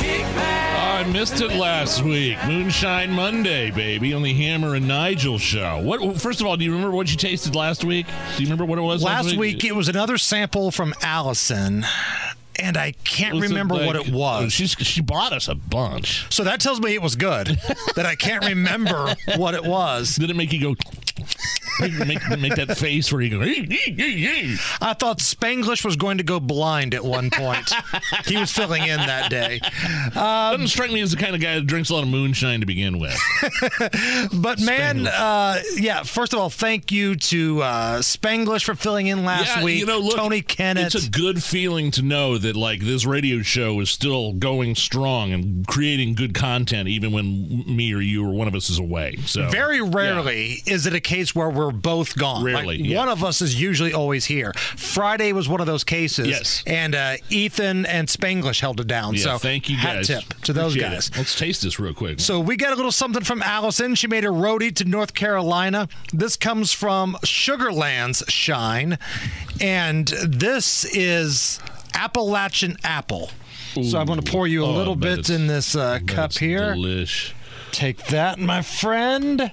When we used to kick back. I missed it last week. Moonshine Monday, baby, on the Hammer and Nigel show. What? First of all, do you remember what you tasted last week? Do you remember what it was last, Last week it was another sample from Allison, and I can't remember what it was. She's, she bought us a bunch. So that tells me it was good. that I can't remember what it was. Did it make you go? Make, make that face where you go. "Ee, ee, ee, ee." I thought Spanglish was going to go blind at one point. he was filling in that day. Doesn't strike me as the kind of guy that drinks a lot of moonshine to begin with. But man, uh, yeah. First of all, thank you to uh, Spanglish for filling in last yeah, week. you know, look, Tony Kennett. It's a good feeling to know that like this radio show is still going strong and creating good content, even when me or you or one of us is away. So Very rarely is it a case where we're both gone. Like, Rarely, yeah. One of us is usually always here. Friday was one of those cases. Yes. And uh, Ethan and Spanglish held it down. Yeah, so thank you hat guys. tip to those Appreciate guys. it. Let's taste this real quick. So we got a little something from Allison. She made a roadie to North Carolina. This comes from Sugarland's Shine, and this is Appalachian apple. so I'm going to pour you a Oh, little bit in this uh, cup here. Delish. Take that, my friend.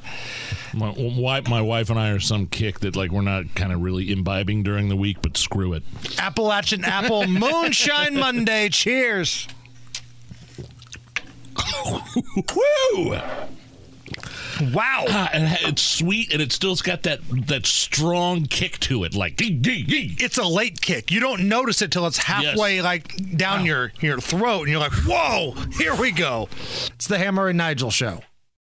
My wife, my wife and I are some kick that like we're not kind of really imbibing during the week, but screw it. Appalachian Apple Moonshine Monday. Cheers. Woo! Wow. Ah, and it's sweet, and it still's got that that strong kick to it, like gee, gee, gee. It's a late kick. You don't notice it till it's halfway like down your, your throat, and you're like, whoa, here we go. It's the Hammer and Nigel show.